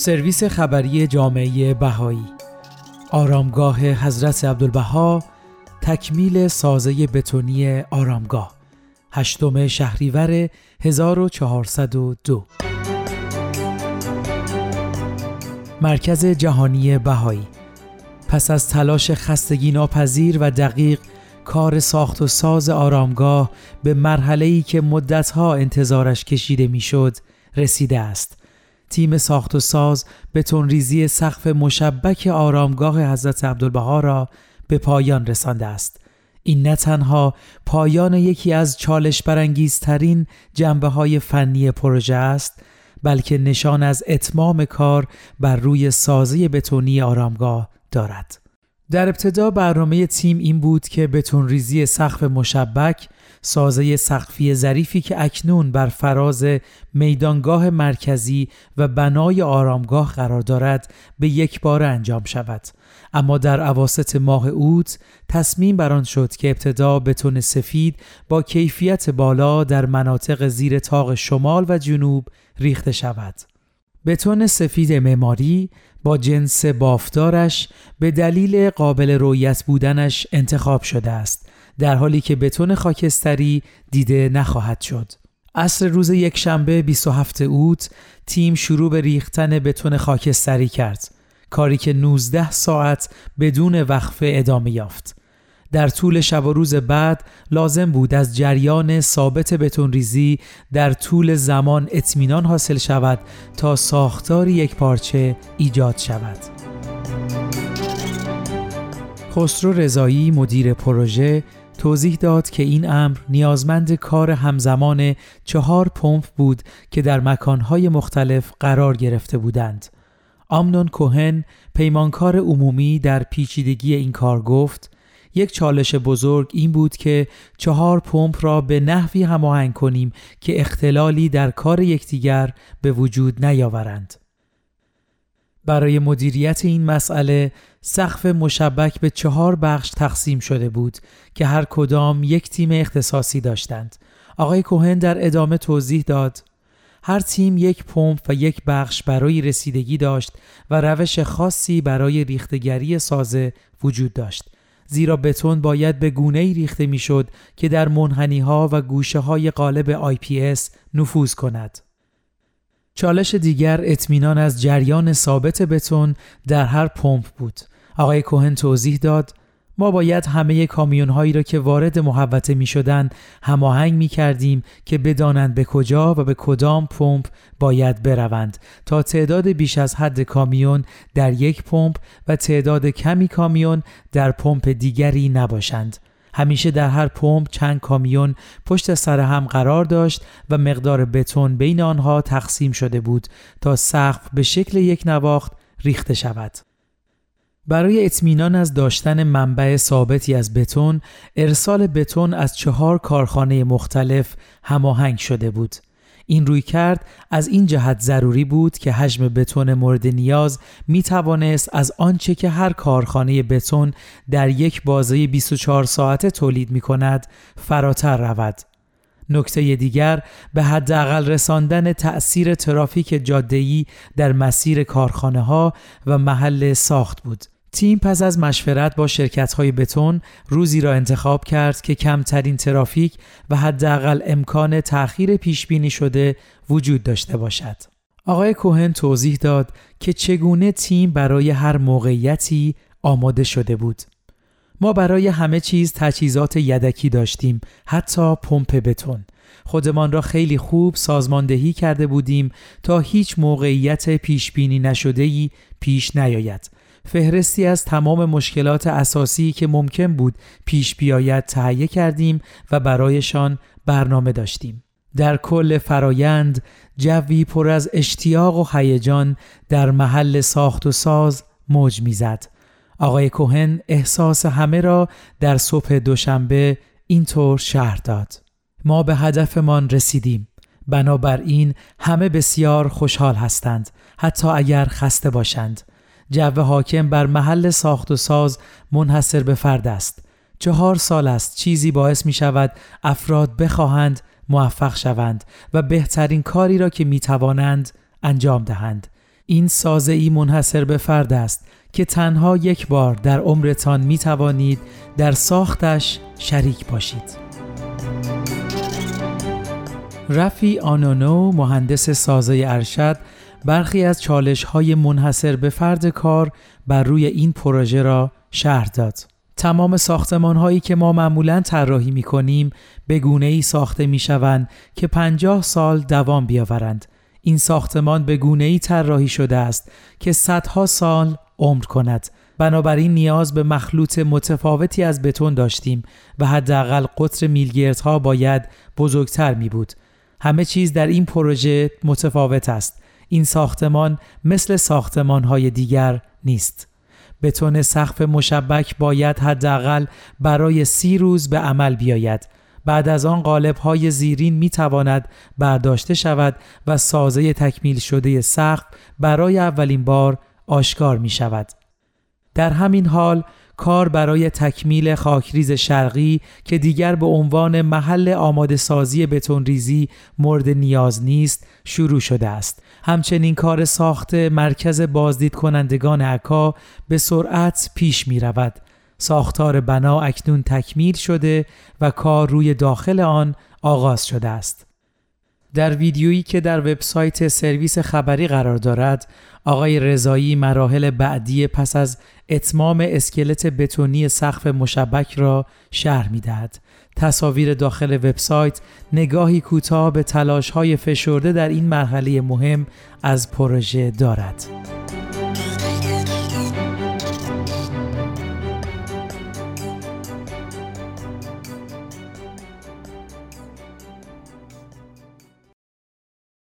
سرویس خبری جامعه بهایی. آرامگاه حضرت عبدالبها تکمیل سازه بتونی آرامگاه. هشتم شهریور 1402 مرکز جهانی بهایی. پس از تلاش خستگی ناپذیر و دقیق کار ساخت و ساز آرامگاه به مرحله‌ای که مدتها انتظارش کشیده می‌شد رسیده است. تیم ساخت و ساز به ریزی سقف مشبک آرامگاه حضرت عبدالبها را به پایان رسانده است. این نه تنها پایان یکی از چالش برانگیزترین جنبه های فنی پروژه است بلکه نشان از اتمام کار بر روی سازه بتونی آرامگاه دارد. در ابتدا برنامه تیم این بود که بتون ریزی سقف مشبک سازه سقفی ظریفی که اکنون بر فراز میدانگاه مرکزی و بنای آرامگاه قرار دارد به یک بار انجام شود. اما در عواست ماه اوت تصمیم بران شد که ابتدا بتون سفید با کیفیت بالا در مناطق زیر تاق شمال و جنوب ریخته شود. بتون سفید معماری با جنس بافتارش به دلیل قابل رویت بودنش انتخاب شده است در حالی که بتون خاکستری دیده نخواهد شد. عصر روز یکشنبه 27 اوت تیم شروع به ریختن بتون خاکستری کرد. کاری که 19 ساعت بدون وقفه ادامه یافت. در طول شب و روز بعد لازم بود از جریان ثابت بتون ریزی در طول زمان اطمینان حاصل شود تا ساختار یک پارچه ایجاد شود. خسرو رضایی مدیر پروژه توضیح داد که این امر نیازمند کار همزمان چهار پمپ بود که در مکانهای مختلف قرار گرفته بودند. آمنون کوهن پیمانکار عمومی در پیچیدگی این کار گفت یک چالش بزرگ این بود که چهار پمپ را به نحوی هماهنگ کنیم که اختلالی در کار یکدیگر به وجود نیاورند. برای مدیریت این مسئله سقف مشبک به چهار بخش تقسیم شده بود که هر کدام یک تیم اختصاصی داشتند. آقای کوهن در ادامه توضیح داد هر تیم یک پمپ و یک بخش برای رسیدگی داشت و روش خاصی برای ریختگری سازه وجود داشت. زیرا بتون باید به گونه ای ریخته می‌شد که در منحنی ها و گوشه های قالب IPS نفوذ کند. چالش دیگر اطمینان از جریان ثابت بتون در هر پمپ بود. آقای کوهن توضیح داد ما باید همه کامیون هایی را که وارد محوطه می شدن هماهنگ می کردیم که بدانند به کجا و به کدام پمپ باید بروند تا تعداد بیش از حد کامیون در یک پمپ و تعداد کمی کامیون در پمپ دیگری نباشند. همیشه در هر پمپ چند کامیون پشت سر هم قرار داشت و مقدار بتون بین آنها تقسیم شده بود تا سقف به شکل یک نواخت ریخته شود. برای اطمینان از داشتن منبع ثابتی از بتون، ارسال بتون از چهار کارخانه مختلف هماهنگ شده بود. این روی کرد از این جهت ضروری بود که حجم بتون مورد نیاز می توانست از آنچه که هر کارخانه بتون در یک بازه 24 ساعته تولید می کند فراتر رود. نکته دیگر به حداقل رساندن تأثیر ترافیک جاده‌ای در مسیر کارخانه ها و محل ساخت بود. تیم پس از مشورت با شرکت های بتون روزی را انتخاب کرد که کمترین ترافیک و حداقل امکان تأخیر پیش بینی شده وجود داشته باشد. آقای کوهن توضیح داد که چگونه تیم برای هر موقعیتی آماده شده بود. ما برای همه چیز تجهیزات یدکی داشتیم حتی پمپ بتون خودمان را خیلی خوب سازماندهی کرده بودیم تا هیچ موقعیت پیش بینی نشده ای پیش نیاید فهرستی از تمام مشکلات اساسی که ممکن بود پیش بیاید تهیه کردیم و برایشان برنامه داشتیم. در کل فرایند جوی پر از اشتیاق و هیجان در محل ساخت و ساز موج می‌زد. آقای کوهن احساس همه را در صبح دوشنبه اینطور شهر داد. ما به هدفمان رسیدیم. بنابراین همه بسیار خوشحال هستند حتی اگر خسته باشند. جو حاکم بر محل ساخت و ساز منحصر به فرد است. چهار سال است چیزی باعث می شود افراد بخواهند موفق شوند و بهترین کاری را که می توانند انجام دهند. این سازه ای منحصر به فرد است که تنها یک بار در عمرتان می توانید در ساختش شریک باشید. رفی آنونو مهندس سازه ارشد برخی از چالش های منحصر به فرد کار بر روی این پروژه را شهر داد. تمام ساختمان هایی که ما معمولا طراحی می کنیم به گونه ای ساخته می شوند که 50 سال دوام بیاورند. این ساختمان به گونه ای طراحی شده است که صدها سال عمر کند. بنابراین نیاز به مخلوط متفاوتی از بتون داشتیم و حداقل قطر میلگردها باید بزرگتر می بود. همه چیز در این پروژه متفاوت است. این ساختمان مثل ساختمان های دیگر نیست. بتون سقف مشبک باید حداقل برای سی روز به عمل بیاید. بعد از آن قالب های زیرین می تواند برداشته شود و سازه تکمیل شده سقف برای اولین بار آشکار می شود. در همین حال کار برای تکمیل خاکریز شرقی که دیگر به عنوان محل آماده سازی بتونریزی مورد نیاز نیست شروع شده است. همچنین کار ساخت مرکز بازدید کنندگان عکا به سرعت پیش می رود. ساختار بنا اکنون تکمیل شده و کار روی داخل آن آغاز شده است. در ویدیویی که در وبسایت سرویس خبری قرار دارد آقای رضایی مراحل بعدی پس از اتمام اسکلت بتونی سقف مشبک را شرح می دهد. تصاویر داخل وبسایت نگاهی کوتاه به تلاش های فشرده در این مرحله مهم از پروژه دارد.